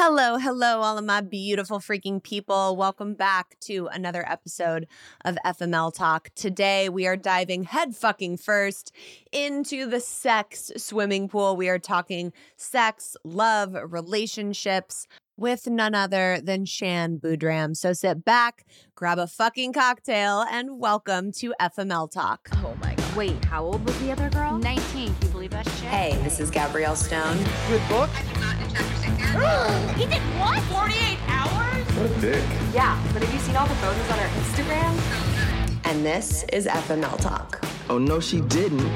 Hello, hello, all of my beautiful freaking people. Welcome back to another episode of FML Talk. Today, we are diving head fucking first into the sex swimming pool. We are talking sex, love, relationships with none other than Shan Boodram. So sit back, grab a fucking cocktail, and welcome to FML Talk. Oh my god. Wait, how old was the other girl? 19. Can you believe that shit? Hey, this is Gabrielle Stone. Good book? he did what? 48 hours? What a dick. Yeah, but have you seen all the photos on her Instagram? And this is FML Talk. Oh, no, she didn't.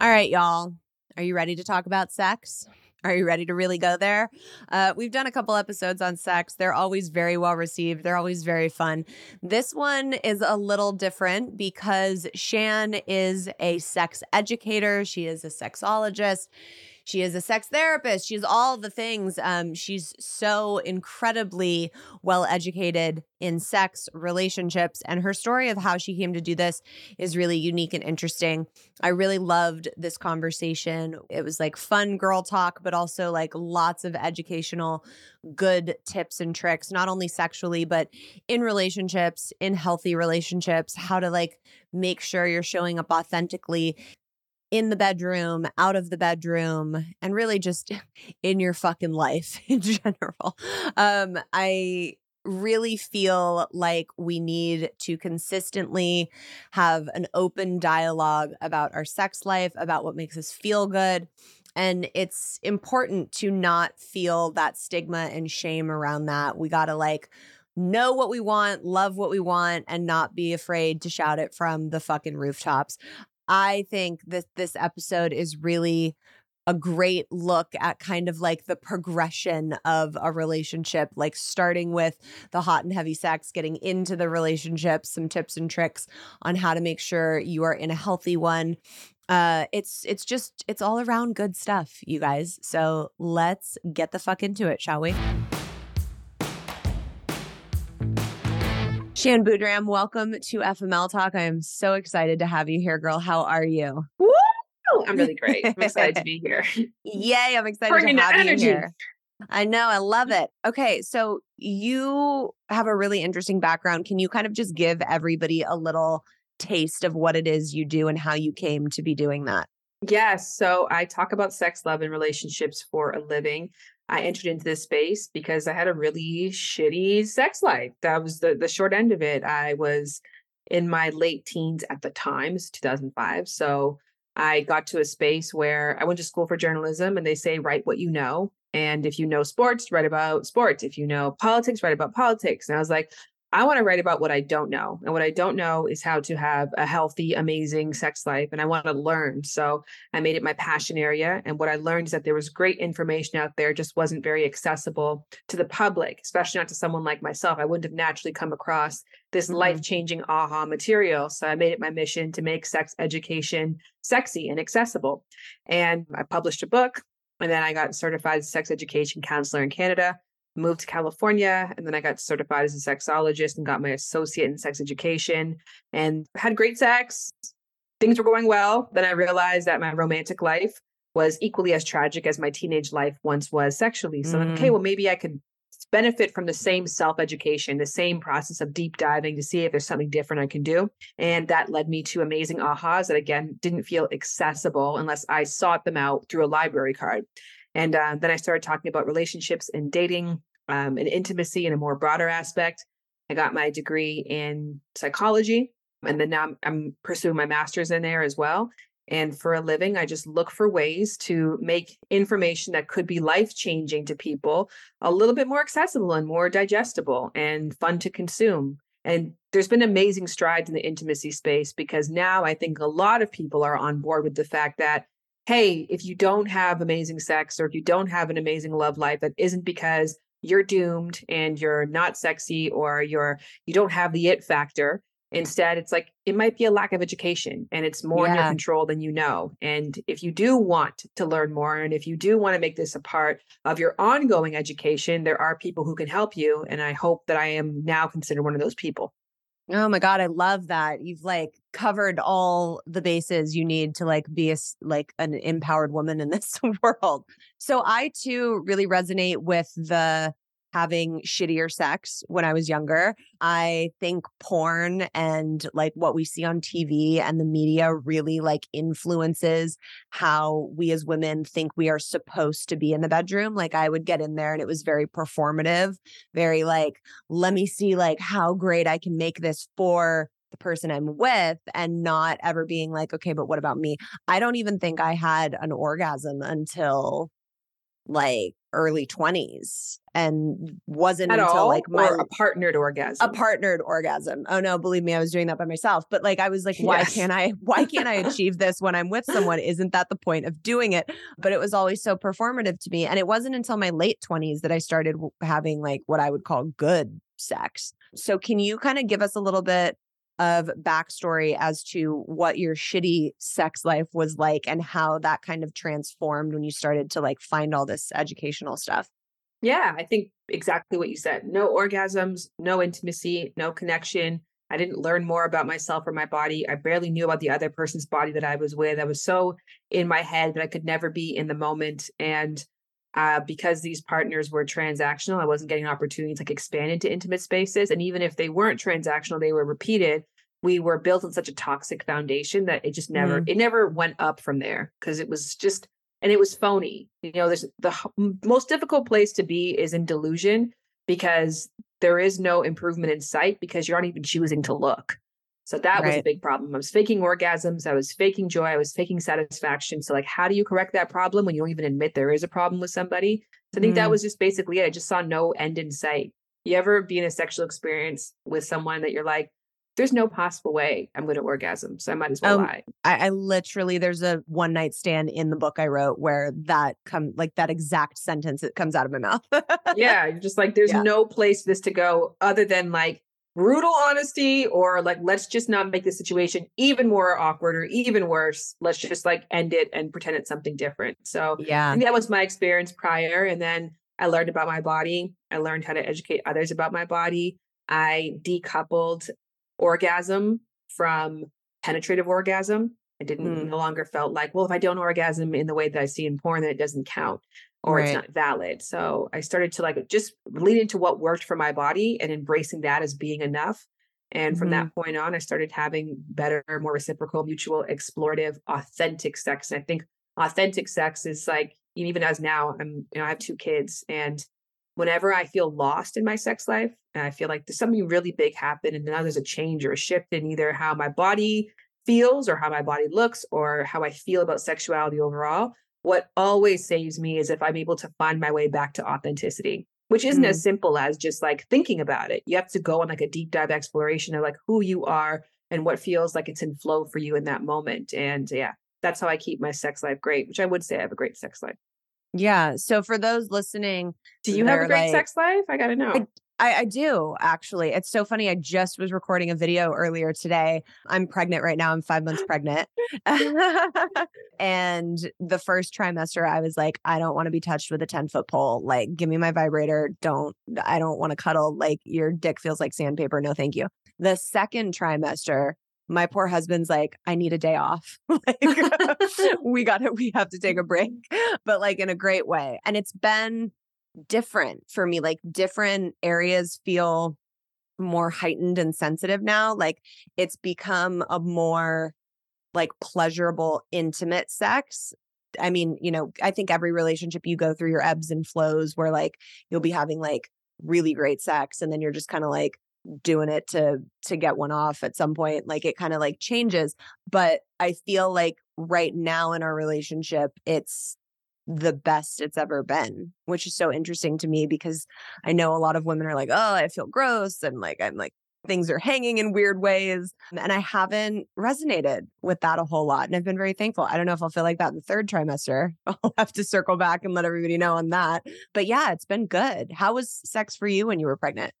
All right, y'all. Are you ready to talk about sex? Are you ready to really go there? Uh, we've done a couple episodes on sex. They're always very well received. They're always very fun. This one is a little different because Shan is a sex educator, she is a sexologist. She is a sex therapist. She's all the things. Um, she's so incredibly well educated in sex, relationships, and her story of how she came to do this is really unique and interesting. I really loved this conversation. It was like fun girl talk, but also like lots of educational, good tips and tricks, not only sexually, but in relationships, in healthy relationships, how to like make sure you're showing up authentically in the bedroom, out of the bedroom, and really just in your fucking life in general. Um, I really feel like we need to consistently have an open dialogue about our sex life, about what makes us feel good. And it's important to not feel that stigma and shame around that. We got to like know what we want, love what we want, and not be afraid to shout it from the fucking rooftops. I think that this episode is really a great look at kind of like the progression of a relationship, like starting with the hot and heavy sex, getting into the relationship, some tips and tricks on how to make sure you are in a healthy one. Uh, it's it's just it's all around good stuff, you guys. So let's get the fuck into it, shall we? Shan Boodram, welcome to FML Talk. I am so excited to have you here, girl. How are you? Woo! I'm really great. I'm excited to be here. Yay, I'm excited Bringing to have energy. you here. I know, I love it. Okay, so you have a really interesting background. Can you kind of just give everybody a little taste of what it is you do and how you came to be doing that? Yes. So I talk about sex, love, and relationships for a living. I entered into this space because I had a really shitty sex life. That was the, the short end of it. I was in my late teens at the time, it's 2005. So I got to a space where I went to school for journalism and they say, write what you know. And if you know sports, write about sports. If you know politics, write about politics. And I was like, I want to write about what I don't know. And what I don't know is how to have a healthy, amazing sex life. And I want to learn. So I made it my passion area. And what I learned is that there was great information out there, just wasn't very accessible to the public, especially not to someone like myself. I wouldn't have naturally come across this Mhm. life changing aha material. So I made it my mission to make sex education sexy and accessible. And I published a book. And then I got certified sex education counselor in Canada moved to California, and then I got certified as a sexologist and got my associate in sex education and had great sex. Things were going well. Then I realized that my romantic life was equally as tragic as my teenage life once was sexually. So, I'm okay, mm. well, maybe I could benefit from the same self education, the same process of deep diving to see if there's something different I can do. And that led me to amazing ahas that, again, didn't feel accessible unless I sought them out through a library card. And uh, then I started talking about relationships and dating um, and intimacy in a more broader aspect. I got my degree in psychology, and then now I'm, I'm pursuing my master's in there as well. And for a living, I just look for ways to make information that could be life changing to people a little bit more accessible and more digestible and fun to consume. And there's been amazing strides in the intimacy space because now I think a lot of people are on board with the fact that hey, if you don't have amazing sex or if you don't have an amazing love life, that isn't because you're doomed and you're not sexy or you're you don't have the it factor. Instead, it's like it might be a lack of education and it's more in your control than you know. And if you do want to learn more and if you do want to make this a part of your ongoing education, there are people who can help you. And I hope that I am now considered one of those people. Oh my god, I love that. You've like covered all the bases you need to like be a like an empowered woman in this world. So I too really resonate with the having shittier sex when I was younger. I think porn and like what we see on TV and the media really like influences how we as women think we are supposed to be in the bedroom. Like I would get in there and it was very performative, very like let me see like how great I can make this for the person I'm with and not ever being like, okay, but what about me? I don't even think I had an orgasm until like early 20s and wasn't At until all, like my or a partnered orgasm. a partnered orgasm. Oh no, believe me, I was doing that by myself. But like I was like, why Yes. can't I why can't I achieve this when I'm with someone? Isn't that the point of doing it? But it was always so performative to me. And it wasn't until my late 20s that I started having like what I would call good sex. So can you kind of give us a little bit of backstory as to what your shitty sex life was like and how that kind of transformed when you started to like find all this educational stuff? Yeah, I think exactly what you said. No orgasms, no intimacy, no connection. I didn't learn more about myself or my body. I barely knew about the other person's body that I was with. I was so in my head that I could never be in the moment. And uh, because these partners were transactional, I wasn't getting opportunities like expand into intimate spaces. And even if they weren't transactional, they were repeated. We were built on such a toxic foundation that it just never, it never went up from there because it was just and it was phony. You know, there's the most difficult place to be is in delusion because there is no improvement in sight because you aren't even choosing to look. So that was a big problem. I was faking orgasms, I was faking joy, I was faking satisfaction. So like how do you correct that problem when you don't even admit there is a problem with somebody? So I think that Mm. was just basically it. I just saw no end in sight. You ever be in a sexual experience with someone that you're like, there's no possible way I'm going to orgasm, so I might as well Um, lie. I, I literally there's a one night stand in the book I wrote where that come like that exact sentence that comes out of my mouth. yeah you're just like there's Yeah. no place for this to go other than like brutal honesty or like let's just not make the situation even more awkward or even worse. Let's just like end it and pretend it's something different. So yeah. that was my experience prior and then i learned about my body. I learned how to educate others about my body. I decoupled orgasm from penetrative orgasm. I didn't Mm. no longer felt like well if i don't orgasm in the way that i see in porn then it doesn't count or it's not valid. So I started to like just lean into what worked for my body and embracing that as being enough. And from that mm-hmm. point on, I started having better, more reciprocal, mutual, explorative, authentic sex. And I think authentic sex is like, even as now, I'm, you know, I have two kids. And whenever I feel lost in my sex life, and I feel like there's something really big happened, and now there's a change or a shift in either how my body feels or how my body looks or how I feel about sexuality overall what always saves me is if I'm able to find my way back to authenticity, which isn't as mm. simple as just like thinking about it. You have to go on like a deep dive exploration of like who you are and what feels like it's in flow for you in that moment. And yeah, that's how I keep my sex life great, which I would say I have a great sex life. Yeah. So for those listening, Do you have a great like- sex life? I gotta know. I, I do actually. It's so funny. I just was recording a video earlier today. I'm pregnant right now. I'm five months pregnant. and the first trimester, I was like, I don't want to be touched with a 10 foot pole. Like, give me my vibrator. Don't, I don't want to cuddle. Like, your dick feels like sandpaper. No, thank you. The second trimester, my poor husband's like, I need a day off. like, we got it. We have to take a break, but like in a great way. And it's been different for me. Like different areas feel more heightened and sensitive now. Like it's become a more like pleasurable, intimate sex. I mean, you know, I think every relationship you go through your ebbs and flows where like you'll be having like really great sex and then you're just kind of like doing it to to get one off at some point like it kind of like changes but i feel like right now in our relationship it's the best it's ever been which is so interesting to me because i know a lot of women are like oh i feel gross and like i'm like things are hanging in weird ways and i haven't resonated with that a whole lot and i've been very thankful. I don't know if i'll feel like that in the third trimester. I'll have to circle back and let everybody know on that but yeah it's been good. How was sex for you when you were pregnant?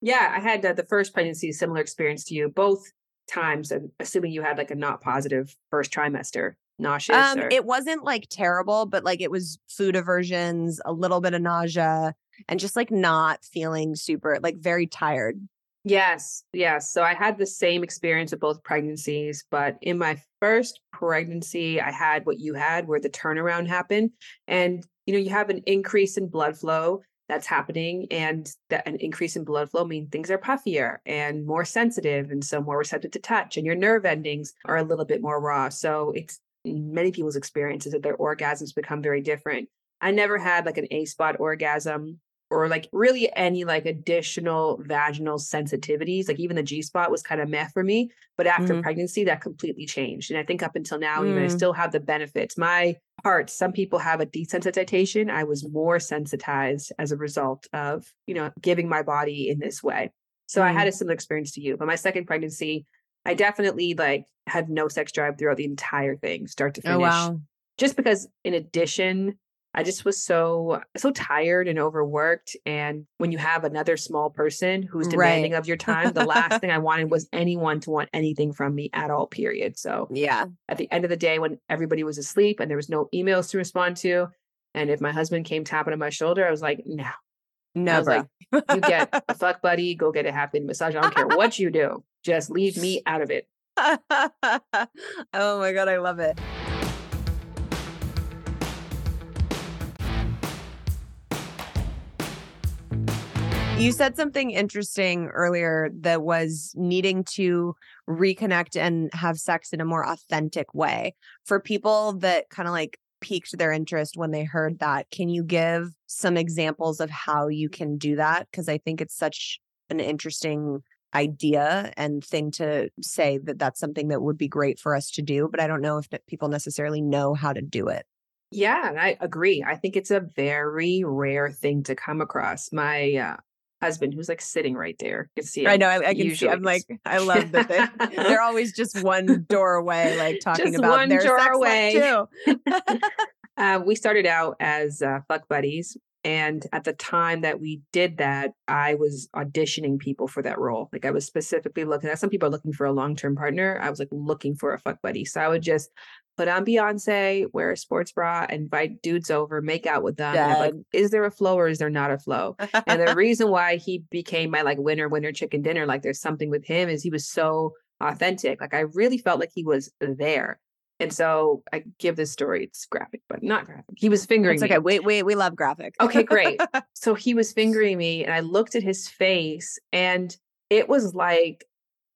Yeah, I had uh, the first pregnancy, similar experience to you, both times. I'm assuming you had like a not positive first trimester, nauseous. Um, or- it wasn't like terrible, but like it was food aversions, a little bit of nausea, and just like not feeling super, like very tired. Yes, yes. So I had the same experience with both pregnancies, but in my first pregnancy, I had what you had where the turnaround happened. And, you know, you have an increase in blood flow that's happening and that an increase in blood flow means things are puffier and more sensitive and so more receptive to touch and your nerve endings are a little bit more raw so it's many people's experiences that their orgasms become very different i never had like an a spot orgasm or like really any like additional vaginal sensitivities. Like even the G spot was kind of meh for me. But after Mhm. pregnancy, that completely changed. And I think up until now, even I Mm. still have the benefits. My parts, some people have a desensitization. I was more sensitized as a result of, you know, giving my body in this way. So I had a similar experience to you. But my second pregnancy, I definitely like had no sex drive throughout the entire thing, start to oh, finish Oh wow. just because in addition i just was so so tired and overworked and when you have another small person who's demanding Right. of your time the last thing i wanted was anyone to want anything from me at all period so Yeah. at the end of the day when everybody was asleep and there was no emails to respond to and if my husband came tapping on my shoulder i was like no No, was like, you get a fuck buddy go get a half day massage i don't care what you do just leave me out of it oh my god, I love it. You said something interesting earlier that was needing to reconnect and have sex in a more authentic way. For people that kind of like piqued their interest when they heard that, can you give some examples of how you can do that? Because I think it's such an interesting idea and thing to say that that's something that would be great for us to do. But I don't know if people necessarily know how to do it. Yeah, and I agree. I think it's a very rare thing to come across. My uh, husband, who's like sitting right there, you can see. It. I know. I, I can see. I'm like, I love that they, they're always just one door away, like talking Just about one their door sex away. life too. uh, we started out as uh, fuck buddies, and at the time that we did that, I was auditioning people for that role. Like I was specifically looking at some people are looking for a long term partner. I was like looking for a fuck buddy, so I would just put on Beyonce, wear a sports bra, invite dudes over, make out with them. Like, is there a flow or is there not a flow? and the reason why he became my like winner winner chicken dinner like there's something with him is he was so authentic like i really felt like he was there and so i give this story it's graphic but not graphic he was fingering it's me. Wait, wait, we love graphic. okay great so he was fingering me and i looked at his face and it was like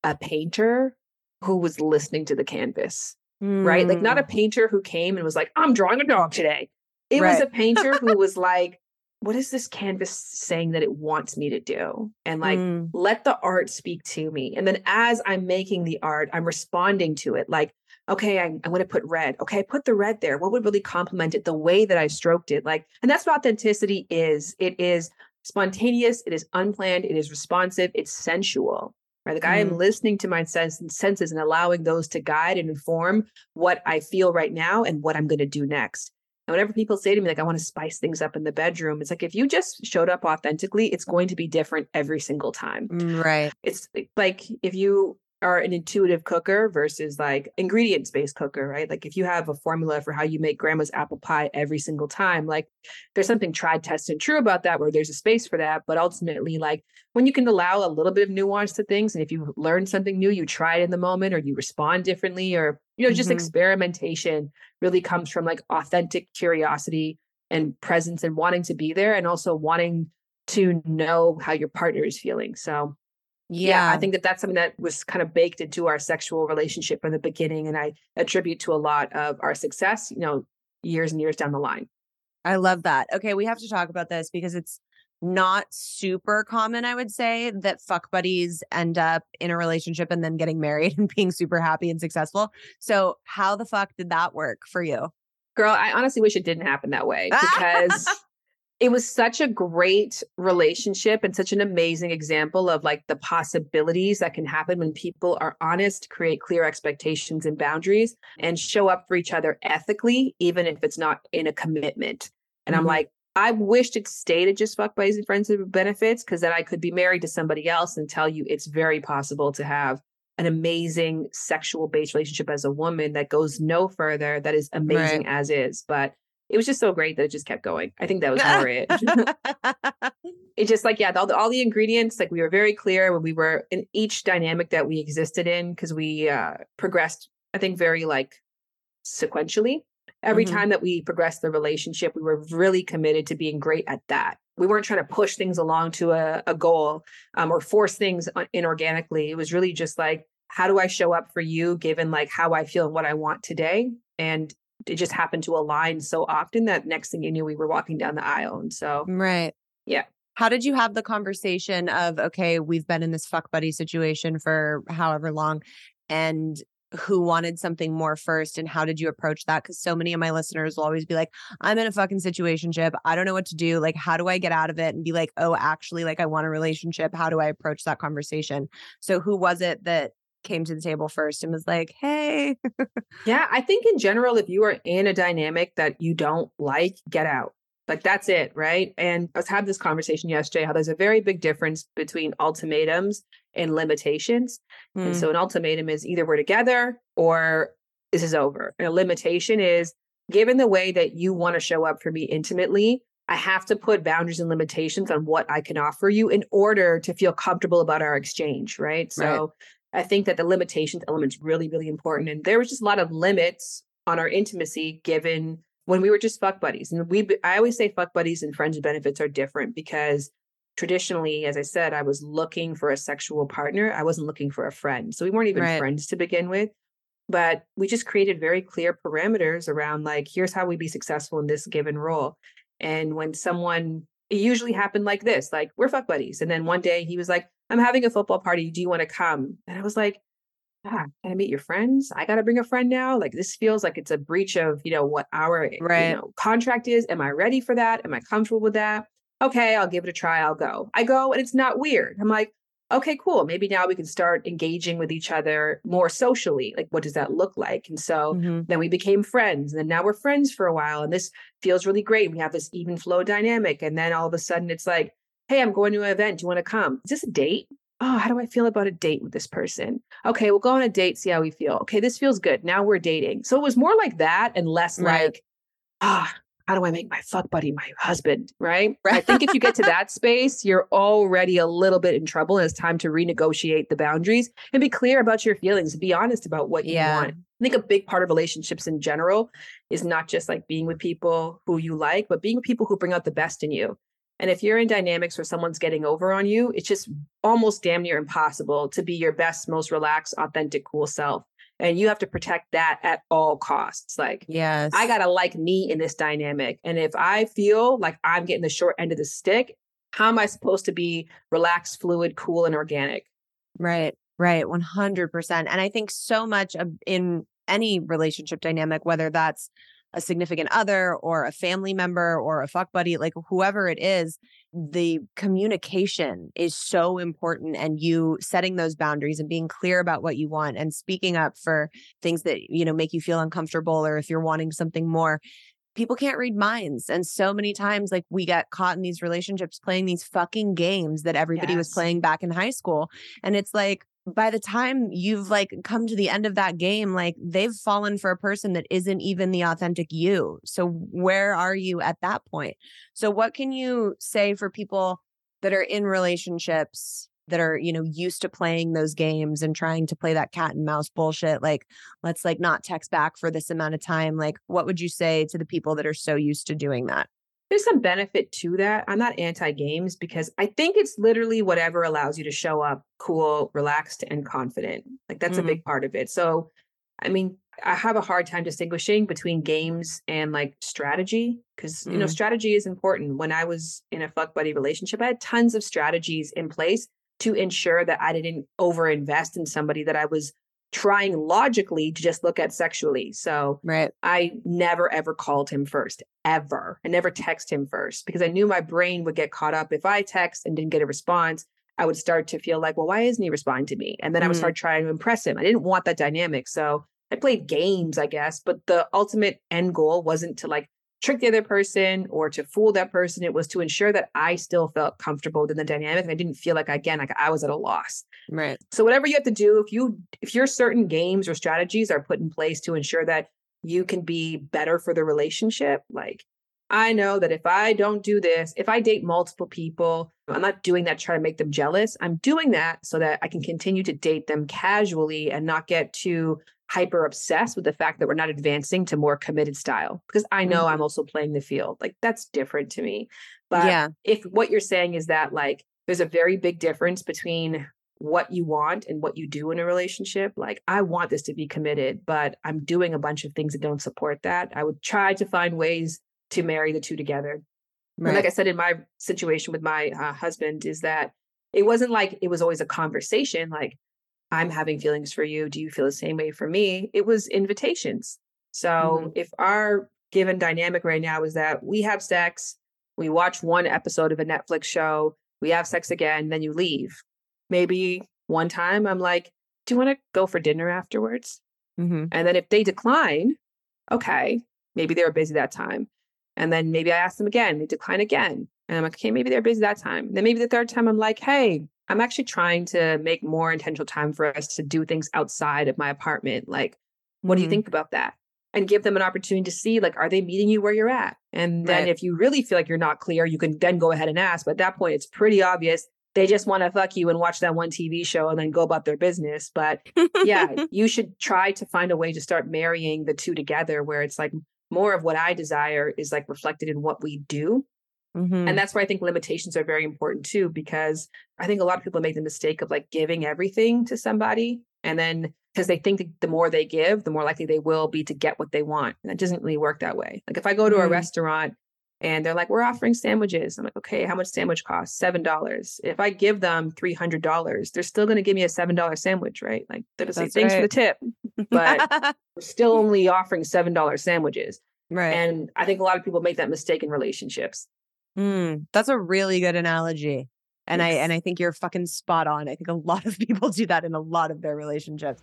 a painter who was listening to the canvas right? Like not a Mm, painter who came and was like, I'm drawing a dog today. It was a painter who was like, what is this canvas saying that it wants me to do? And like, mm, let the art speak to me. And then as I'm making the art, I'm responding to it. Like, okay, I'm, I'm going to put red. Okay, I put the red there. What would really complement it? The way that I stroked it. Like, and that's what authenticity is. It is spontaneous. It is unplanned. It is responsive. It's sensual. Right. Like I am Mm. listening to my sense, senses and allowing those to guide and inform what I feel right now and what I'm going to do next. And whenever people say to me, like, I want to spice things up in the bedroom, it's like if you just showed up authentically, it's going to be different every single time. mm, right. It's like if you are an intuitive cooker versus like ingredients based cooker, right? Like if you have a formula for how you make grandma's apple pie every single time, like there's something tried, tested, and true about that where there's a space for that. But ultimately, like when you can allow a little bit of nuance to things, and if you learn something new, you try it in the moment or you respond differently, or you know, just Mhm. experimentation really comes from like authentic curiosity and presence and wanting to be there and also wanting to know how your partner is feeling. So Yeah. I think that that's something that was kind of baked into our sexual relationship from the beginning. And I attribute to a lot of our success, you know, years and years down the line. I love that. Okay, we have to talk about this because it's not super common, I would say, that fuck buddies end up in a relationship and then getting married and being super happy and successful. So, how the fuck did that work for you? Girl, I honestly wish it didn't happen that way because it was such a great relationship and such an amazing example of like the possibilities that can happen when people are honest, create clear expectations and boundaries, and show up for each other ethically, even if it's not in a commitment. And I'm Mhm. like, I wished it stayed at just fuck buddies and friends with benefits because then I could be married to somebody else and tell you it's very possible to have an amazing sexual based relationship as a woman that goes no further, that is amazing as is. But it was just so great that it just kept going. I think that was more it. it just like, yeah, all the, all the ingredients, like we were very clear when we were in each dynamic that we existed in because we uh, progressed, I think, very like sequentially. Every Mhm. time that we progressed the relationship, we were really committed to being great at that. We weren't trying to push things along to a, a goal um, or force things inorganically. It was really just like, how do I show up for you given like how I feel and what I want today? And it just happened to align so often that next thing you knew, we were walking down the aisle. And so, right. Yeah. How did you have the conversation of, okay, we've been in this fuck buddy situation for however long and who wanted something more first and how did you approach that? Because so many of my listeners will always be like, I'm in a fucking situationship. I don't know what to do. Like, how do I get out of it and be like, oh, actually, like I want a relationship? How do I approach that conversation? So who was it that came to the table first and was like, hey, yeah, I think in general, if you are in a dynamic that you don't like, get out. Like that's it, right? And I was having this conversation yesterday how there's a very big difference between ultimatums and limitations. And Hmm, so an ultimatum is either we're together or this is over. And a limitation is given the way that you want to show up for me intimately, I have to put boundaries and limitations on what I can offer you in order to feel comfortable about our exchange, right? So I think that the limitations element is really, really important. And there was just a lot of limits on our intimacy given when we were just fuck buddies. And we, I always say fuck buddies and friends with benefits are different because traditionally, as I said, I was looking for a sexual partner. I wasn't looking for a friend. So we weren't even Right. friends to begin with. But we just created very clear parameters around like, here's how we be successful in this given role. And when someone, it usually happened like this, like we're fuck buddies. And then one day he was like, I'm having a football party. Do you want to come? And I was like, ah, can I meet your friends? I got to bring a friend now. Like this feels like it's a breach of, you know, what our Right. you know, contract is. Am I ready for that? Am I comfortable with that? Okay, I'll give it a try. I'll go. I go and it's not weird. I'm like, okay, cool. Maybe now we can start engaging with each other more socially. Like, what does that look like? And so mhm. then we became friends. And then now we're friends for a while. And this feels really great. We have this even flow dynamic. And then all of a sudden it's like, hey, I'm going to an event. Do you want to come? Is this a date? Oh, how do I feel about a date with this person? Okay, we'll go on a date, see how we feel. Okay, this feels good. Now we're dating. So it was more like that and less Right. like, ah, how do I make my fuck buddy my husband? Right. I think if you get to that space, you're already a little bit in trouble. And it's time to renegotiate the boundaries and be clear about your feelings. Be honest about what you Yeah. want. I think a big part of relationships in general is not just like being with people who you like, but being with people who bring out the best in you. And if you're in dynamics where someone's getting over on you, it's just almost damn near impossible to be your best, most relaxed, authentic, cool self. And you have to protect that at all costs. Like, Yes. I got to like me in this dynamic. And if I feel like I'm getting the short end of the stick, how am I supposed to be relaxed, fluid, cool, and organic? Right, right, 100%. And I think so much in any relationship dynamic, whether that's a significant other or a family member or a fuck buddy, like whoever it is, the communication is so important and you setting those boundaries and being clear about what you want and speaking up for things that, you know, make you feel uncomfortable or if you're wanting something more. People can't read minds. And so many times, like we get caught in these relationships playing these fucking games that everybody was playing back in high school. And it's like, by the time you've like come to the end of that game, like they've fallen for a person that isn't even the authentic you. So where are you at that point? So what can you say for people that are in relationships that are, you know, used to playing those games and trying to play that cat and mouse bullshit? Like, let's like not text back for this amount of time. Like, what would you say to the people that are so used to doing that? There's some benefit to that. I'm not anti games because I think it's literally whatever allows you to show up cool, relaxed, and confident. Like that's a Mhm. big part of it. So, I mean, I have a hard time distinguishing between games and like strategy because, you know, Mm. strategy is important. When I was in a fuck buddy relationship, I had tons of strategies in place to ensure that I didn't over invest in somebody that I was trying logically to just look at sexually. So, Right. I never ever called him first, ever. I never text him first because I knew my brain would get caught up. If I text and didn't get a response, I would start to feel like, well, why isn't he responding to me? And then I would Mm. start trying to impress him. I didn't want that dynamic. So I played games, I guess, but the ultimate end goal wasn't to like trick the other person or to fool that person. It was to ensure that I still felt comfortable within the dynamic. And I didn't feel like, again, like I was at a loss. Right. So whatever you have to do, if you if your certain games or strategies are put in place to ensure that you can be better for the relationship. Like, I know that if I don't do this, if I date multiple people, I'm not doing that to try to make them jealous. I'm doing that so that I can continue to date them casually and not get too hyper obsessed with the fact that we're not advancing to more committed style because I know. I'm also playing the field. Like that's different to me. But yeah. if what you're saying is that like there's a very big difference between what you want and what you do in a relationship, like I want this to be committed, but I'm doing a bunch of things that don't support that. I would try to find ways to marry the two together. And like I said in my situation with my uh, husband, is that it wasn't like it was always a conversation like, I'm having feelings for you. Do you feel the same way for me? It was invitations. So Mhm. if our given dynamic right now is that we have sex, we watch one episode of a Netflix show, we have sex again, then you leave. Maybe one time I'm like, do you want to go for dinner afterwards? Mhm. And then if they decline, okay, maybe they were busy that time. And then maybe I ask them again, they decline again. And I'm like, okay, maybe they're busy that time. Then maybe the third time I'm like, hey, I'm actually trying to make more intentional time for us to do things outside of my apartment. Like, what do you Mhm. think about that? And give them an opportunity to see, like, are they meeting you where you're at? And then Right. if you really feel like you're not clear, you can then go ahead and ask. But at that point, it's pretty obvious. They just want to fuck you and watch that one TV show and then go about their business. But yeah, you should try to find a way to start marrying the two together where it's like more of what I desire is like reflected in what we do. Mhm. And that's where I think limitations are very important too, because I think a lot of people make the mistake of like giving everything to somebody. And then because they think that the more they give, the more likely they will be to get what they want. And that doesn't really work that way. Like if I go to a Mhm. restaurant and they're like, we're offering sandwiches. I'm like, okay, how much sandwich costs? $7. If I give them $300, they're still going to give me a $7 sandwich, right? Like they're going to say, thanks for the tip. But we're still only offering $7 sandwiches. right. And I think a lot of people make that mistake in relationships. Mm, that's a really good analogy. And I and I think you're fucking spot on. I think a lot of people do that in a lot of their relationships.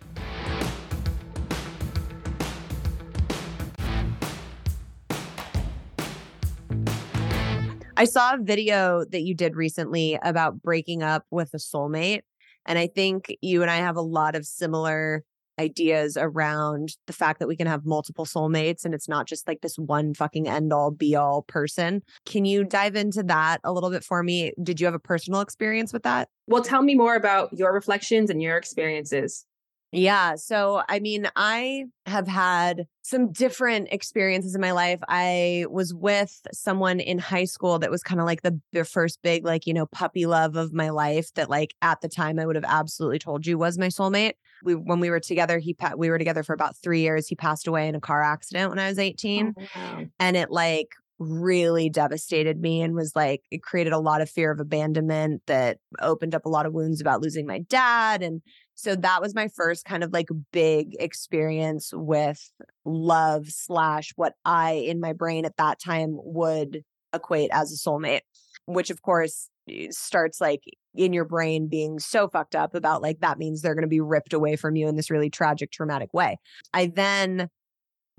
I saw a video that you did recently about breaking up with a soulmate. And I think you and I have a lot of similar ideas around the fact that we can have multiple soulmates and it's not just like this one fucking end all be all person. Can you dive into that a little bit for me? Did you have a personal experience with that? Well, tell me more about your reflections and your experiences. Yeah. So, I mean, I have had some different experiences in my life. I was with someone in high school that was kind of like the, the first big, like, you know, puppy love of my life that, like, at the time I would have absolutely told you was my soulmate. We, when we were together, he, pa- we were together for about three years. He passed away in a car accident when I was 18 wow. and it like really devastated me and was like it created a lot of fear of abandonment that opened up a lot of wounds about losing my dad and so that was my first kind of like big experience with love slash what i in my brain at that time would equate as a soulmate which of course starts like in your brain being so fucked up about like that means they're going to be ripped away from you in this really tragic traumatic way i then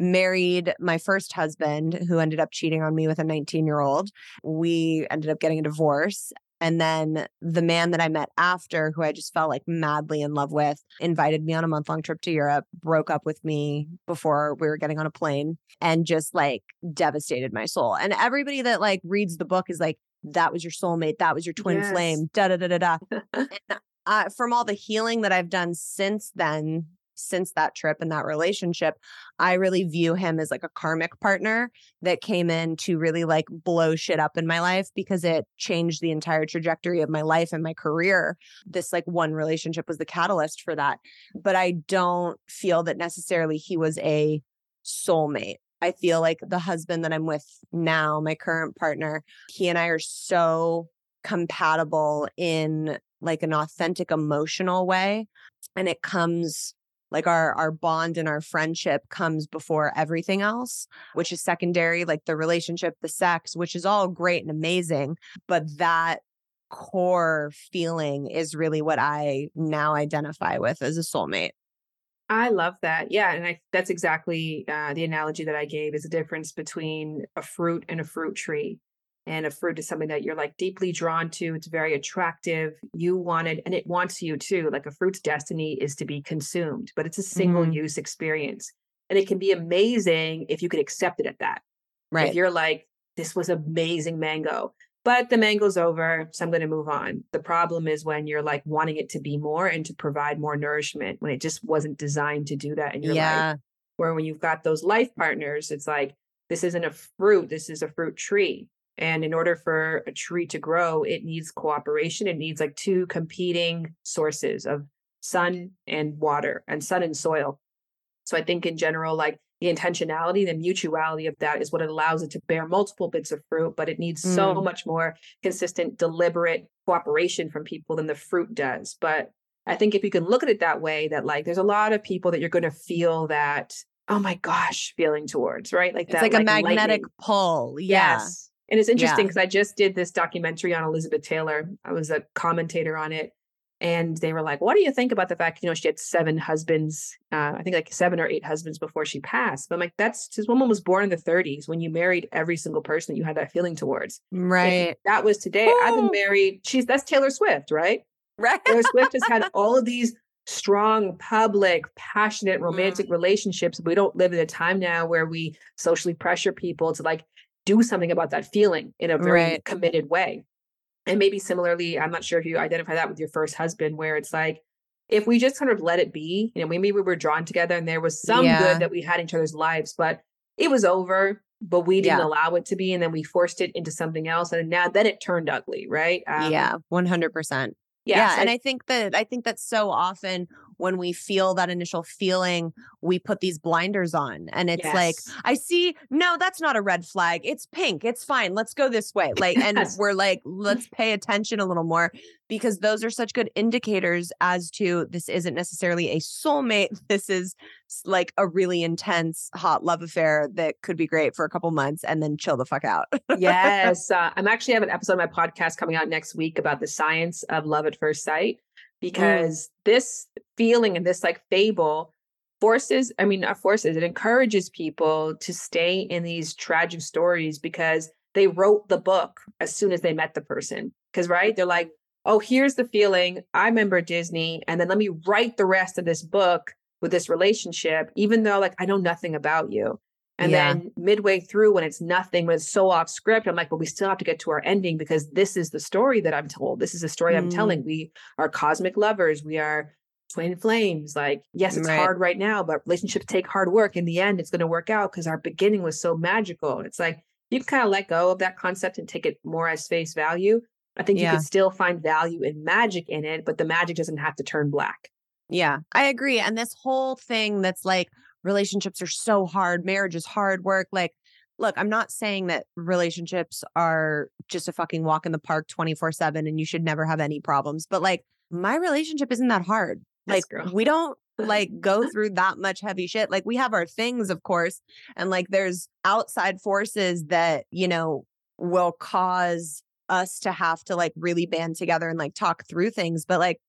married my first husband who ended up cheating on me with a 19 year old. We ended up getting a divorce. And then the man that I met after, who I just felt like madly in love with, invited me on a month long trip to Europe, broke up with me before we were getting on a plane, and just like devastated my soul. And everybody that like reads the book is like, that was your soulmate, that was your twin Yes. flame, da da da da da. Uh, from all the healing that I've done since then, since that trip and that relationship, I really view him as like a karmic partner that came in to really like blow shit up in my life because it changed the entire trajectory of my life and my career. This like one relationship was the catalyst for that. But I don't feel that necessarily he was a soulmate. I feel like the husband that I'm with now, my current partner, he and I are so compatible in like an authentic emotional way and it comes like our our bond and our friendship comes before everything else which is secondary like the relationship the sex which is all great and amazing but that core feeling is really what i now identify with as a soulmate I love that. Yeah. And I, that's exactly uh, the analogy that I gave is the difference between a fruit and a fruit tree. And a fruit is something that you're like deeply drawn to. It's very attractive. You wanted, and it wants you too. Like a fruit's destiny is to be consumed, but it's a single use experience. And it can be amazing if you could accept it at that. Right. If you're like, this was amazing mango, but the mango's over, so I'm going to move on. The problem is when you're like wanting it to be more and to provide more nourishment when it just wasn't designed to do that in your yeah. life. Where when you've got those life partners, it's like, this isn't a fruit, this is a fruit tree. And in order for a tree to grow, it needs cooperation. It needs like two competing sources of sun and water and sun and soil. So I think in general, like the intentionality, the mutuality of that is what allows it to bear multiple bits of fruit, but it needs mm. so much more consistent, deliberate cooperation from people than the fruit does. But I think if you can look at it that way, that like there's a lot of people that you're going to feel that, oh my gosh, feeling towards, right? Like it's that, like, like a magnetic lightning. pull. Yeah. Yes. And it's interesting because yeah. I just did this documentary on Elizabeth Taylor. I was a commentator on it and they were like, "What do you think about the fact you know she had seven husbands? Uh, I think like seven or eight husbands before she passed." But I'm like, "That's this woman was born in the 30s when you married every single person that you had that feeling towards." Right. If that was today. Ooh. I've been married. She's that's Taylor Swift, right? Right. Taylor Swift has had all of these strong, public, passionate, romantic mm. relationships. We don't live in a time now where we socially pressure people to like do something about that feeling in a very right. committed way. And maybe similarly, I'm not sure if you identify that with your first husband, where it's like, if we just kind of let it be, you know, maybe we were drawn together and there was some yeah. good that we had in each other's lives, but it was over, but we didn't yeah. allow it to be. And then we forced it into something else. And now then it turned ugly, right? Um, yeah, 100%. Yeah, yeah so and I, I think that I think that so often when we feel that initial feeling, we put these blinders on. And it's yes. like, I see, no, that's not a red flag. It's pink. It's fine. Let's go this way. Like, and we're like, let's pay attention a little more because those are such good indicators as to this isn't necessarily a soulmate. This is like a really intense, hot love affair that could be great for a couple months and then chill the fuck out. yes. Uh, I'm actually have an episode of my podcast coming out next week about the science of love at first sight. Mm. because mm. this feeling and this like fable forces i mean not forces it encourages people to stay in these tragic stories because they wrote the book as soon as they met the person because right they're like oh here's the feeling i remember disney and then let me write the rest of this book with this relationship even though like i know nothing about you and yeah. then midway through, when it's nothing, when it's so off script, I'm like, but we still have to get to our ending because this is the story that I'm told. This is the story mm. I'm telling. We are cosmic lovers. We are twin flames. Like, yes, it's right. hard right now, but relationships take hard work. In the end, it's going to work out because our beginning was so magical. It's like you can kind of let go of that concept and take it more as face value. I think yeah. you can still find value and magic in it, but the magic doesn't have to turn black. Yeah, I agree. And this whole thing that's like, relationships are so hard, marriage is hard work. Like, look, I'm not saying that relationships are just a fucking walk in the park 24 7 and you should never have any problems. But like, my relationship isn't that hard. Like, we don't like go through that much heavy shit. Like, we have our things, of course. And like, there's outside forces that, you know, will cause us to have to like really band together and like talk through things. But like,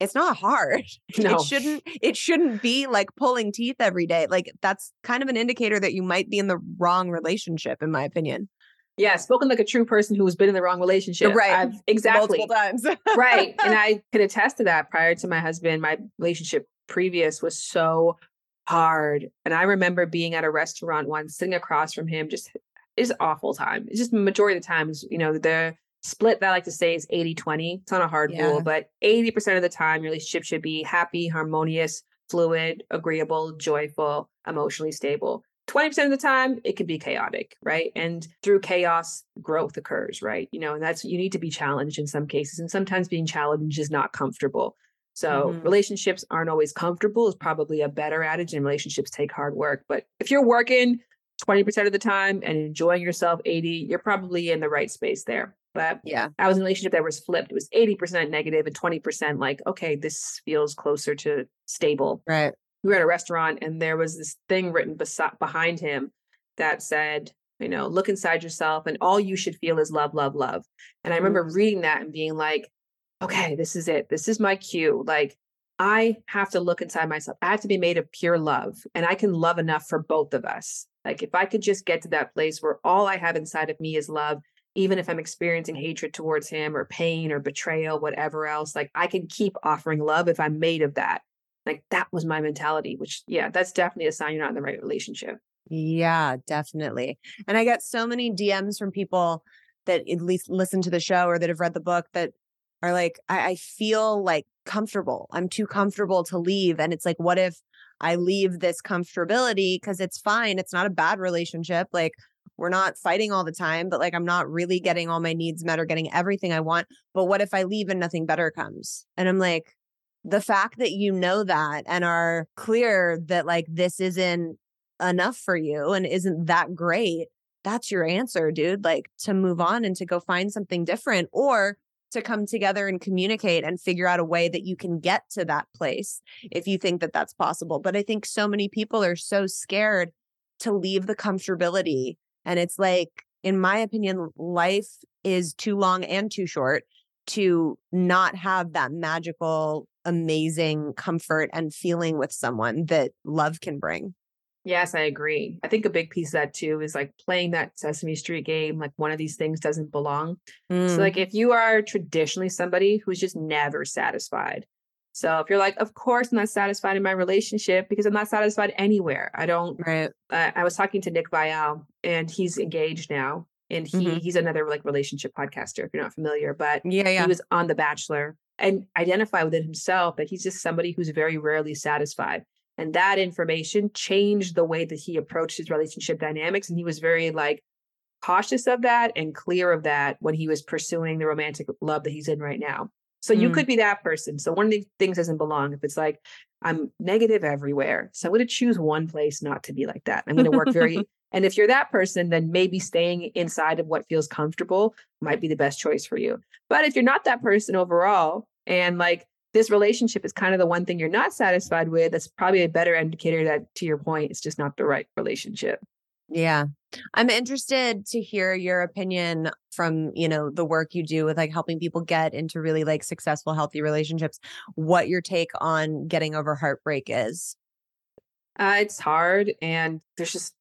it's not hard. No. It shouldn't it shouldn't be like pulling teeth every day. Like that's kind of an indicator that you might be in the wrong relationship in my opinion. Yeah, spoken like a true person who's been in the wrong relationship. Right. I've, exactly. Multiple times. right. And I could attest to that prior to my husband. My relationship previous was so hard. And I remember being at a restaurant once, sitting across from him, just is awful time. It's just majority of the times, you know, the split that I like to say is 80 20. It's not a hard yeah. rule, but 80% of the time, your relationship should be happy, harmonious, fluid, agreeable, joyful, emotionally stable. 20% of the time, it can be chaotic, right? And through chaos, growth occurs, right? You know, and that's you need to be challenged in some cases. And sometimes being challenged is not comfortable. So mm-hmm. relationships aren't always comfortable is probably a better adage, and relationships take hard work. But if you're working 20% of the time and enjoying yourself 80, you're probably in the right space there. But yeah, I was in a relationship that was flipped. It was 80% negative and 20% like, okay, this feels closer to stable. Right. We were at a restaurant and there was this thing written bes- behind him that said, you know, look inside yourself and all you should feel is love, love, love. And I remember mm-hmm. reading that and being like, okay, this is it. This is my cue. Like, I have to look inside myself. I have to be made of pure love and I can love enough for both of us. Like, if I could just get to that place where all I have inside of me is love even if I'm experiencing hatred towards him or pain or betrayal, whatever else, like I can keep offering love if I'm made of that. Like that was my mentality, which, yeah, that's definitely a sign you're not in the right relationship. Yeah, definitely. And I get so many DMs from people that at least listen to the show or that have read the book that are like, I, I feel like comfortable. I'm too comfortable to leave. And it's like, what if I leave this comfortability? Because it's fine. It's not a bad relationship. Like, we're not fighting all the time, but like I'm not really getting all my needs met or getting everything I want. But what if I leave and nothing better comes? And I'm like, the fact that you know that and are clear that like this isn't enough for you and isn't that great, that's your answer, dude. Like to move on and to go find something different or to come together and communicate and figure out a way that you can get to that place if you think that that's possible. But I think so many people are so scared to leave the comfortability. And it's like, in my opinion, life is too long and too short to not have that magical, amazing comfort and feeling with someone that love can bring. Yes, I agree. I think a big piece of that too is like playing that Sesame Street game, like one of these things doesn't belong. Mm. So, like, if you are traditionally somebody who's just never satisfied. So, if you're like, of course, I'm not satisfied in my relationship because I'm not satisfied anywhere. I don't. Right. Uh, I was talking to Nick Viall and he's engaged now. And he mm-hmm. he's another like relationship podcaster if you're not familiar, but yeah, yeah. he was on The Bachelor and identify within himself that he's just somebody who's very rarely satisfied. And that information changed the way that he approached his relationship dynamics. And he was very like cautious of that and clear of that when he was pursuing the romantic love that he's in right now. So mm. you could be that person. So one of the things doesn't belong if it's like, I'm negative everywhere. So I'm going to choose one place not to be like that. I'm going to work very, and if you're that person, then maybe staying inside of what feels comfortable might be the best choice for you. But if you're not that person overall, and like this relationship is kind of the one thing you're not satisfied with, that's probably a better indicator that, to your point, it's just not the right relationship. Yeah. I'm interested to hear your opinion from, you know, the work you do with like helping people get into really like successful healthy relationships. What your take on getting over heartbreak is? Uh, it's hard and there's just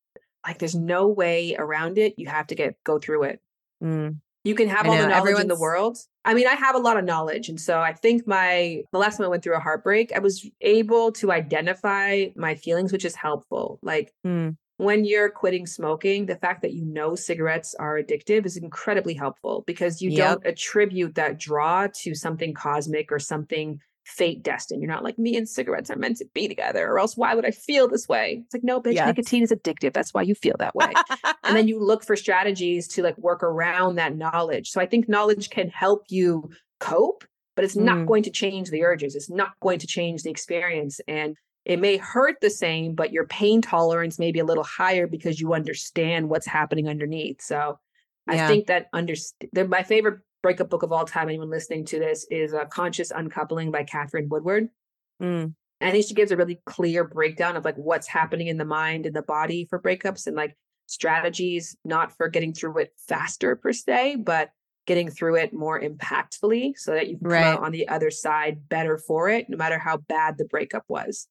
like there's no way around it. You have to get go through it. Mm. You can have all the knowledge Everyone's... in the world. I mean, I have a lot of knowledge. And so I think my, the last time I went through a heartbreak, I was able to identify my feelings, which is helpful. Like mm. When you're quitting smoking, the fact that you know cigarettes are addictive is incredibly helpful because you yep. don't attribute that draw to something cosmic or something fate destined. You're not like me and cigarettes are meant to be together, or else why would I feel this way? It's like, no, bitch, yes. nicotine is addictive. That's why you feel that way. and then you look for strategies to like work around that knowledge. So I think knowledge can help you cope, but it's not mm. going to change the urges. It's not going to change the experience. And it may hurt the same, but your pain tolerance may be a little higher because you understand what's happening underneath. So yeah. I think that under my favorite breakup book of all time, anyone listening to this, is a Conscious Uncoupling by Katherine Woodward. Mm. I think she gives a really clear breakdown of like what's happening in the mind and the body for breakups and like strategies, not for getting through it faster per se, but getting through it more impactfully so that you come right. out on the other side better for it, no matter how bad the breakup was.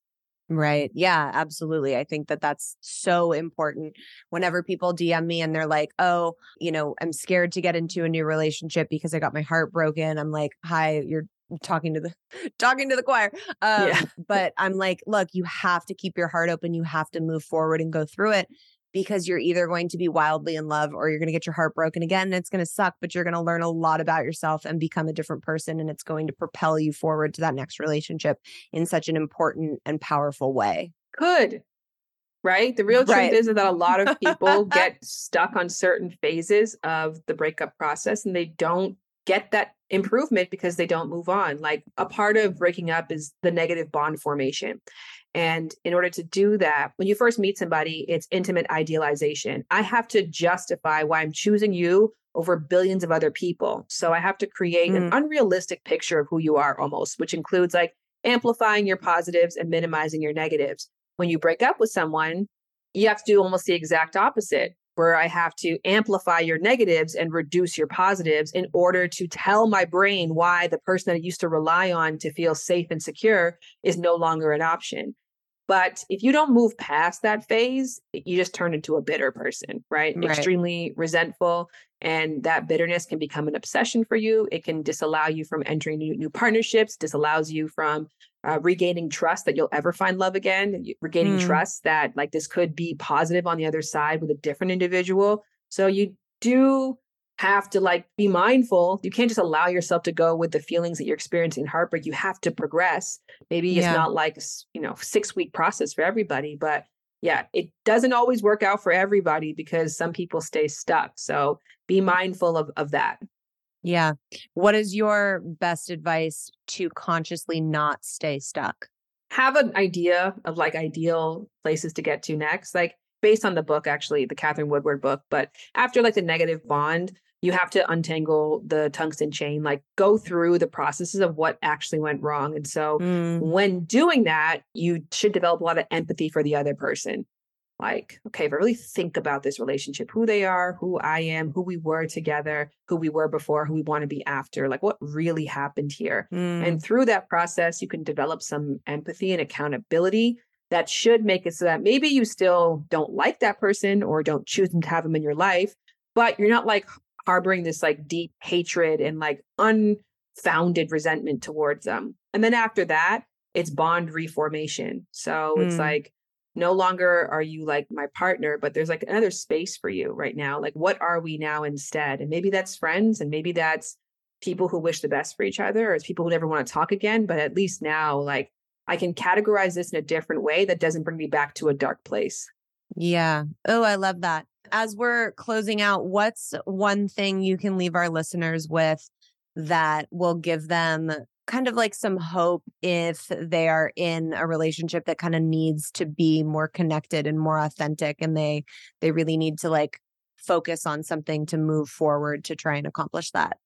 Right. Yeah, absolutely. I think that that's so important. Whenever people DM me and they're like, oh, you know, I'm scared to get into a new relationship because I got my heart broken. I'm like, hi, you're talking to the talking to the choir um, yeah. but i'm like look you have to keep your heart open you have to move forward and go through it because you're either going to be wildly in love or you're going to get your heart broken again and it's going to suck but you're going to learn a lot about yourself and become a different person and it's going to propel you forward to that next relationship in such an important and powerful way. Could right? The real right. truth is that a lot of people get stuck on certain phases of the breakup process and they don't get that improvement because they don't move on. Like a part of breaking up is the negative bond formation and in order to do that, when you first meet somebody, it's intimate idealization. I have to justify why I'm choosing you over billions of other people. So I have to create mm. an unrealistic picture of who you are almost, which includes like amplifying your positives and minimizing your negatives. When you break up with someone, you have to do almost the exact opposite, where I have to amplify your negatives and reduce your positives in order to tell my brain why the person that I used to rely on to feel safe and secure is no longer an option. But if you don't move past that phase, you just turn into a bitter person, right? Right. Extremely resentful. And that bitterness can become an obsession for you. It can disallow you from entering new, new partnerships, disallows you from uh, regaining trust that you'll ever find love again, regaining Mm. trust that like this could be positive on the other side with a different individual. So you do have to like be mindful. You can't just allow yourself to go with the feelings that you're experiencing in heartbreak. You have to progress. Maybe Yeah. it's not like you know six week process for everybody, but yeah, it doesn't always work out for everybody because some people stay stuck. So be mindful of of that. Yeah. What is your best advice to consciously not stay stuck? have an idea of like ideal places to get to next, like based on the book, actually, the Katherine Woodward book. But after like the negative bond, you have to untangle the tungsten chain, like go through the processes of what actually went wrong. And so Mm, when doing that, you should develop a lot of empathy for the other person. Like, okay, if I really think about this relationship, who they are, who I am, who we were together, who we were before, who we want to be after, like what really happened here. mm, And through that process, you can develop some empathy and accountability that should make it so that maybe you still don't like that person or don't choose to have them in your life, but you're not like harboring this like deep hatred and like unfounded resentment towards them. And then after that, it's bond reformation. So it's Mm. like no longer are you like my partner, but there's like another space for you right now. Like, what are we now instead? And maybe that's friends, and maybe that's people who wish the best for each other, or it's people who never want to talk again. But at least now, like, I can categorize this in a different way that doesn't bring me back to a dark place. yeah. Oh, I love that. As we're closing out, what's one thing you can leave our listeners with that will give them kind of like some hope if they are in a relationship that kind of needs to be more connected and more authentic and they they really need to like focus on something to move forward to try and accomplish that.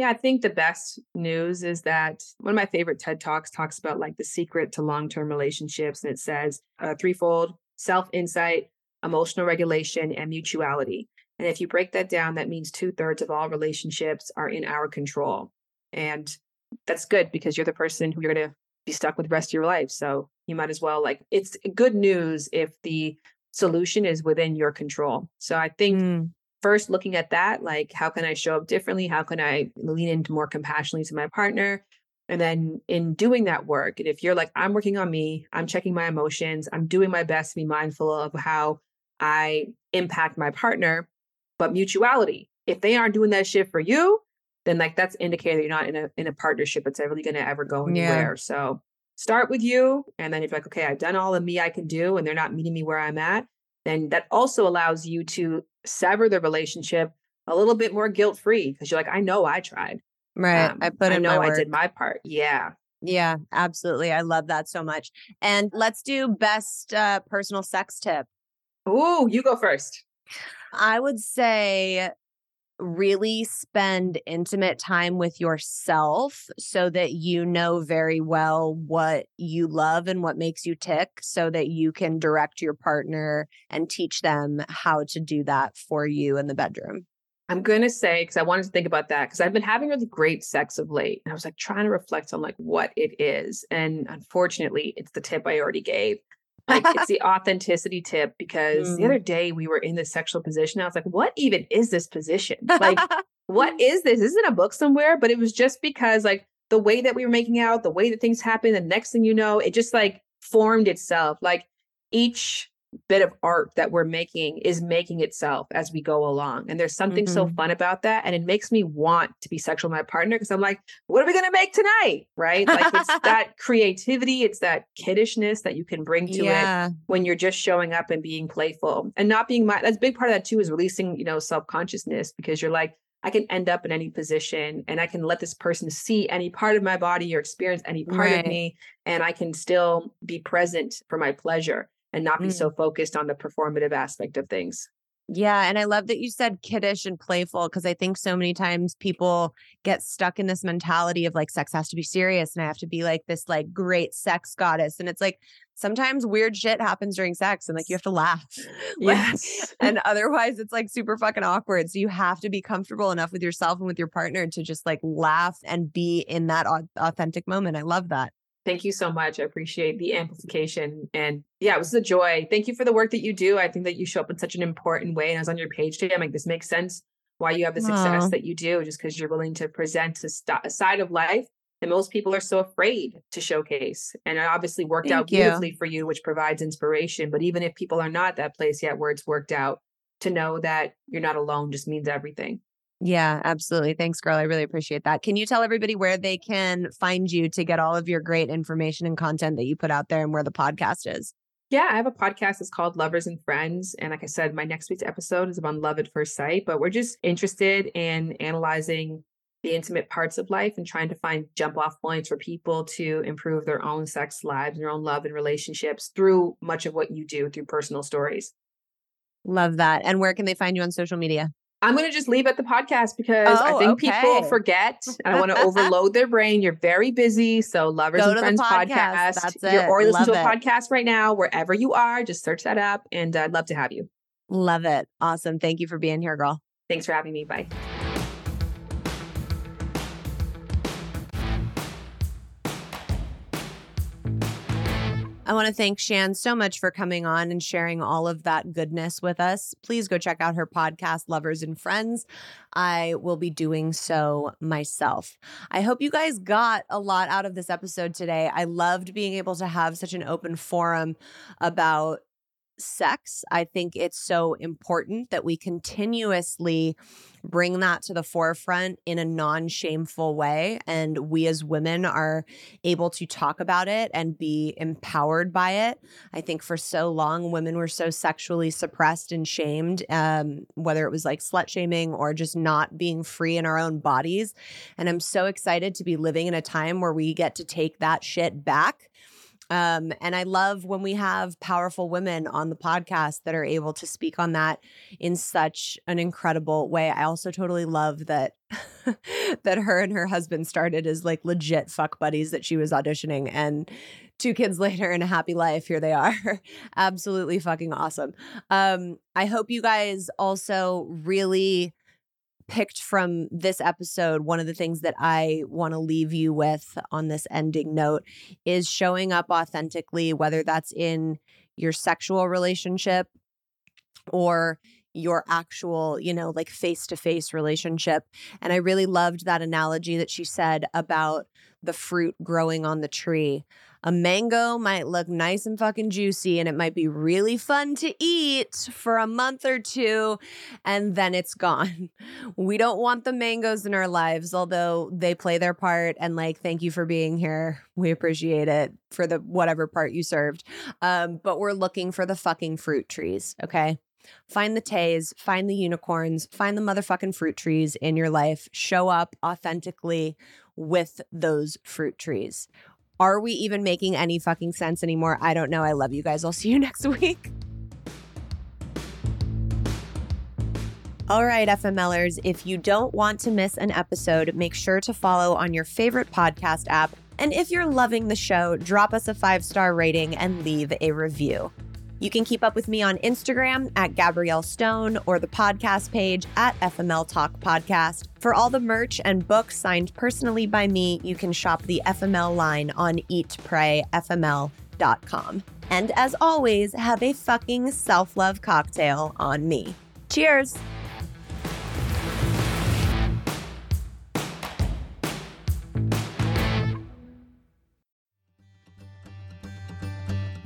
Yeah, I think the best news is that one of my favorite TED Talks talks about like the secret to long term relationships. And it says uh, threefold self insight, emotional regulation, and mutuality. And if you break that down, that means two thirds of all relationships are in our control. And that's good because you're the person who you're going to be stuck with the rest of your life. So you might as well, like, it's good news if the solution is within your control. So I think Mm, first looking at that like how can i show up differently? How can i lean into more compassionately to my partner? And then in doing that work and if you're like i'm working on me i'm checking my emotions i'm doing my best to be mindful of how i impact my partner but mutuality if they aren't doing that shit for you then like that's indicator that you're not in a in a partnership that's really going to ever go Yeah. anywhere. So start with you and then if you're like okay i've done all the me i can do and they're not meeting me where i'm at then that also allows you to sever the relationship a little bit more guilt free because you're like, I know I tried. right. Um, I put I know I did my part. Yeah. Yeah, absolutely. I love that so much. And let's do best uh, personal sex tip. Ooh, you go first. I would say really spend intimate time with yourself so that you know very well what you love and what makes you tick so that you can direct your partner and teach them how to do that for you in the bedroom. I'm gonna say because I wanted to think about that because I've been having really great sex of late, and I was like trying to reflect on like what it is, and unfortunately, it's the tip I already gave. Like it's the authenticity tip because the Mm. other day we were in this sexual position. I was like, what even is this position? Like, what is this? This isn't a book somewhere, but it was just because like the way that we were making out, the way that things happened, the next thing you know, it just like formed itself. Like each bit of art that we're making is making itself as we go along. And there's something so Mhm. fun about that. And it makes me want to be sexual with my partner because I'm like, what are we gonna make tonight? Right. Like it's that creativity, it's that kiddishness that you can bring to it when you're just showing up and being playful and not being my that's a big part of that too is releasing you know self-consciousness because you're like i can end up in any position and i can let this person see any part of my body or experience any part Right. of me and i can still be present for my pleasure and not be Mm. so focused on the performative aspect of things Yeah. And I love that you said kiddish and playful because I think so many times people get stuck in this mentality of like sex has to be serious and I have to be like this like great sex goddess. And it's like sometimes weird shit happens during sex and like you have to laugh. Like, yes and otherwise it's like super fucking awkward. So you have to be comfortable enough with yourself and with your partner to just like laugh and be in that authentic moment. I love that. Thank you so much. I appreciate the amplification. And yeah, it was a joy. Thank you for the work that you do. I think that you show up in such an important way. And I was on your page today. I'm like, this makes sense why you have the success Aw. that you do, just because you're willing to present a, st- a side of life that most people are so afraid to showcase. And it obviously worked Thank out you. beautifully for you, which provides inspiration. But even if people are not at that place yet where it's worked out, to know that you're not alone just means everything. Yeah, absolutely. Thanks, girl. I really appreciate that. Can you tell everybody where they can find you to get all of your great information and content that you put out there and where the podcast is? Yeah, I have a podcast. It's called Lovers and Friends. And like I said, my next week's episode is about love at first sight. But we're just interested in analyzing the intimate parts of life and trying to find jump off points for people to improve their own sex lives, and their own love and relationships through much of what you do through personal stories. Love that. And where can they find you on social media? I'm going to just leave at the podcast because I Oh, think okay. people forget and I want to overload their brain. You're very busy. So, Lovers Go and Friends podcast. podcast. That's You're or listen to a it. podcast right now, wherever you are. Just search that up and I'd love to have you. Love it. Awesome. Thank you for being here, girl. Thanks for having me. Bye. I want to thank Shan so much for coming on and sharing all of that goodness with us. Please go check out her podcast, Lovers and Friends. I will be doing so myself. I hope you guys got a lot out of this episode today. I loved being able to have such an open forum about sex. I think it's so important that we continuously bring that to the forefront in a non shameful way. And we as women are able to talk about it and be empowered by it. I think for so long, women were so sexually suppressed and shamed, um, whether it was like slut shaming or just not being free in our own bodies. And I'm so excited to be living in a time where we get to take that shit back. Um, and I love when we have powerful women on the podcast that are able to speak on that in such an incredible way. I also totally love that that her and her husband started as like legit fuck buddies that she was auditioning and two kids later in a happy life here they are absolutely fucking awesome um i hope you guys also really picked from this episode one of the things that i want to leave you with on this ending note is showing up authentically whether that's in your sexual relationship or your actual, you know, like face to face relationship. And I really loved that analogy that she said about the fruit growing on the tree. A mango might look nice and fucking juicy and it might be really fun to eat for a month or two and then it's gone. We don't want the mangoes in our lives, although they play their part. And like, thank you for being here. We appreciate it for the whatever part you served. Um, but we're looking for the fucking fruit trees, okay? Find the tays, find the unicorns, find the motherfucking fruit trees in your life. Show up authentically with those fruit trees. Are we even making any fucking sense anymore? I don't know. I love you guys. I'll see you next week. All right, FMLers, if you don't want to miss an episode, make sure to follow on your favorite podcast app. And if you're loving the show, drop us a five star rating and leave a review. You can keep up with me on Instagram at Gabrielle Stone or the podcast page at FML Talk Podcast. For all the merch and books signed personally by me, you can shop the FML line on eatprayfml.com. And as always, have a fucking self love cocktail on me. Cheers!